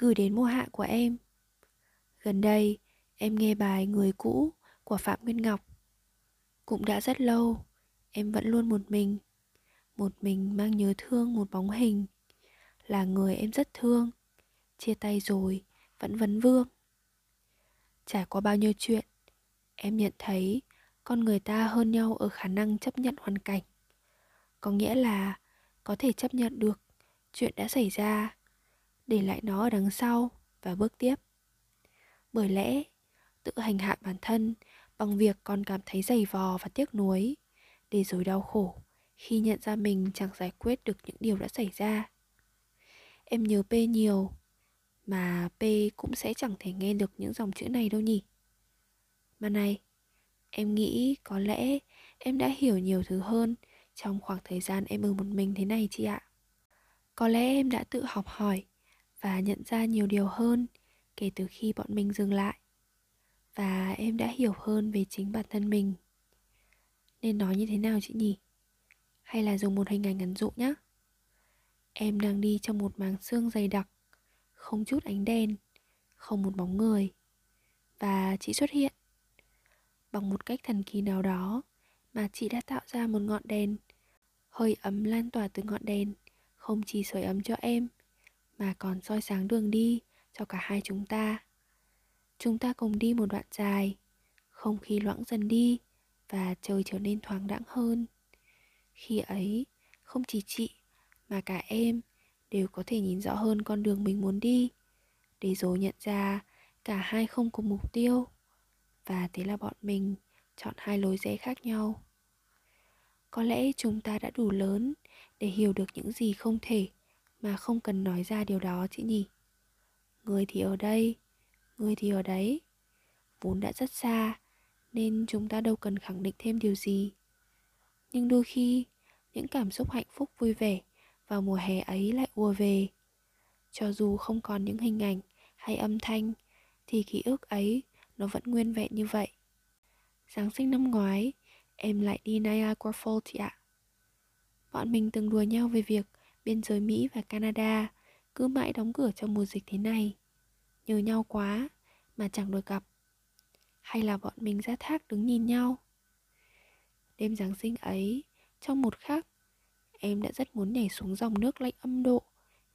Gửi đến mùa hạ của em. Gần đây, em nghe bài Người cũ của Phạm Nguyên Ngọc. Cũng đã rất lâu, Em vẫn luôn một mình. Một mình mang nhớ thương một bóng hình. Là người em rất thương, Chia tay rồi Vẫn vấn vương. Trải qua bao nhiêu chuyện, Em nhận thấy Con người ta hơn nhau ở khả năng chấp nhận hoàn cảnh. Có nghĩa là có thể chấp nhận được chuyện đã xảy ra để lại nó ở đằng sau và bước tiếp. Bởi lẽ, tự hành hạ bản thân bằng việc còn cảm thấy dày vò và tiếc nuối, để rồi đau khổ khi nhận ra mình chẳng giải quyết được những điều đã xảy ra. Em nhớ p nhiều, mà p cũng sẽ chẳng thể nghe được những dòng chữ này đâu nhỉ. Mà này, em nghĩ có lẽ em đã hiểu nhiều thứ hơn trong khoảng thời gian em ở một mình thế này chị ạ. Có lẽ em đã tự học hỏi và nhận ra nhiều điều hơn kể từ khi bọn mình dừng lại. Và em đã hiểu hơn về chính bản thân mình. Nên nói như thế nào chị nhỉ? Hay là dùng một hình ảnh ẩn dụ nhé em đang đi trong một màng xương dày đặc, không chút ánh đèn, không một bóng người. Và chị xuất hiện. Bằng một cách thần kỳ nào đó mà chị đã tạo ra một ngọn đèn, hơi ấm lan tỏa từ ngọn đèn, không chỉ sưởi ấm cho em mà còn soi sáng đường đi cho cả hai chúng ta. Chúng ta cùng đi một đoạn dài, không khí loãng dần đi và trời trở nên thoáng đãng hơn. Khi ấy, không chỉ chị mà cả em đều có thể nhìn rõ hơn con đường mình muốn đi để rồi nhận ra cả hai không cùng mục tiêu và thế là bọn mình chọn hai lối rẽ khác nhau. Có lẽ chúng ta đã đủ lớn để hiểu được những gì không thể mà không cần nói ra điều đó, chị nhỉ? Người thì ở đây, người thì ở đấy. Vốn đã rất xa, nên chúng ta đâu cần khẳng định thêm điều gì. Nhưng đôi khi, những cảm xúc hạnh phúc vui vẻ vào mùa hè ấy lại ùa về. Cho dù không còn những hình ảnh hay âm thanh, thì ký ức ấy nó vẫn nguyên vẹn như vậy. Giáng sinh năm ngoái, em lại đi Niagara Falls chị ạ. Bọn mình từng đùa nhau về việc biên giới Mỹ và Canada cứ mãi đóng cửa trong mùa dịch thế này. Nhớ nhau quá mà chẳng được gặp. Hay là bọn mình ra thác đứng nhìn nhau. Đêm Giáng sinh ấy, trong một khắc, em đã rất muốn nhảy xuống dòng nước lạnh âm độ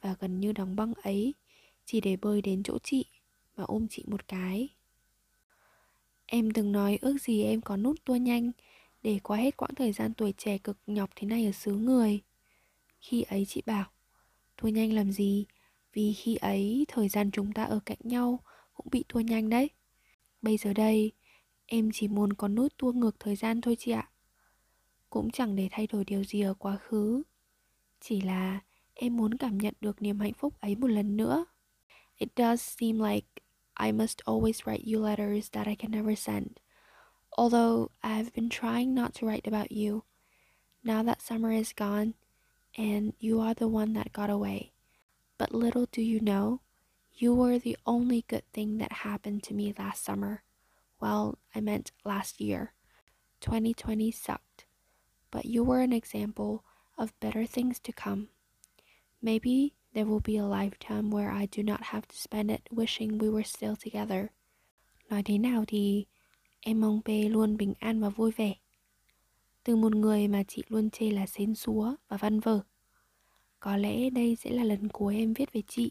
và gần như đóng băng ấy chỉ để bơi đến chỗ chị và ôm chị một cái. Em từng nói ước gì em có nút tua nhanh để qua hết quãng thời gian tuổi trẻ cực nhọc thế này ở xứ người. Khi ấy chị bảo, thua nhanh làm gì, vì khi ấy thời gian chúng ta ở cạnh nhau cũng bị thua nhanh đấy. Bây giờ đây, em chỉ muốn có nút tua ngược thời gian thôi chị ạ. Cũng chẳng để thay đổi điều gì ở quá khứ. Chỉ là em muốn cảm nhận được niềm hạnh phúc ấy một lần nữa. It does seem like I must always write you letters that I can never send. although I've been trying not to write about you. Now that summer is gone, and you are the one that got away. But little do you know, you were the only good thing that happened to me last summer. Well, I meant last year. 2020 sucked, but you were an example of better things to come. Maybe there will be a lifetime where I do not have to spend it wishing we were still together. Nói thế nào thì Em mong P luôn bình an và vui vẻ Từ một người mà chị luôn chê là xến xúa và văn vở Có lẽ đây sẽ là lần cuối em viết về chị,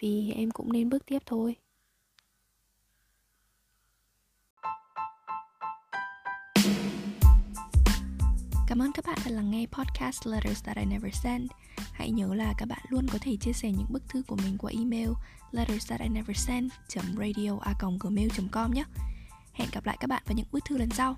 vì em cũng nên bước tiếp thôi Cảm ơn các bạn đã lắng nghe podcast Letters That I Never send Hãy nhớ là các bạn luôn có thể chia sẻ những bức thư của mình qua email letters that I never sent radio com nhé. Hẹn gặp lại các bạn vào những bức thư lần sau.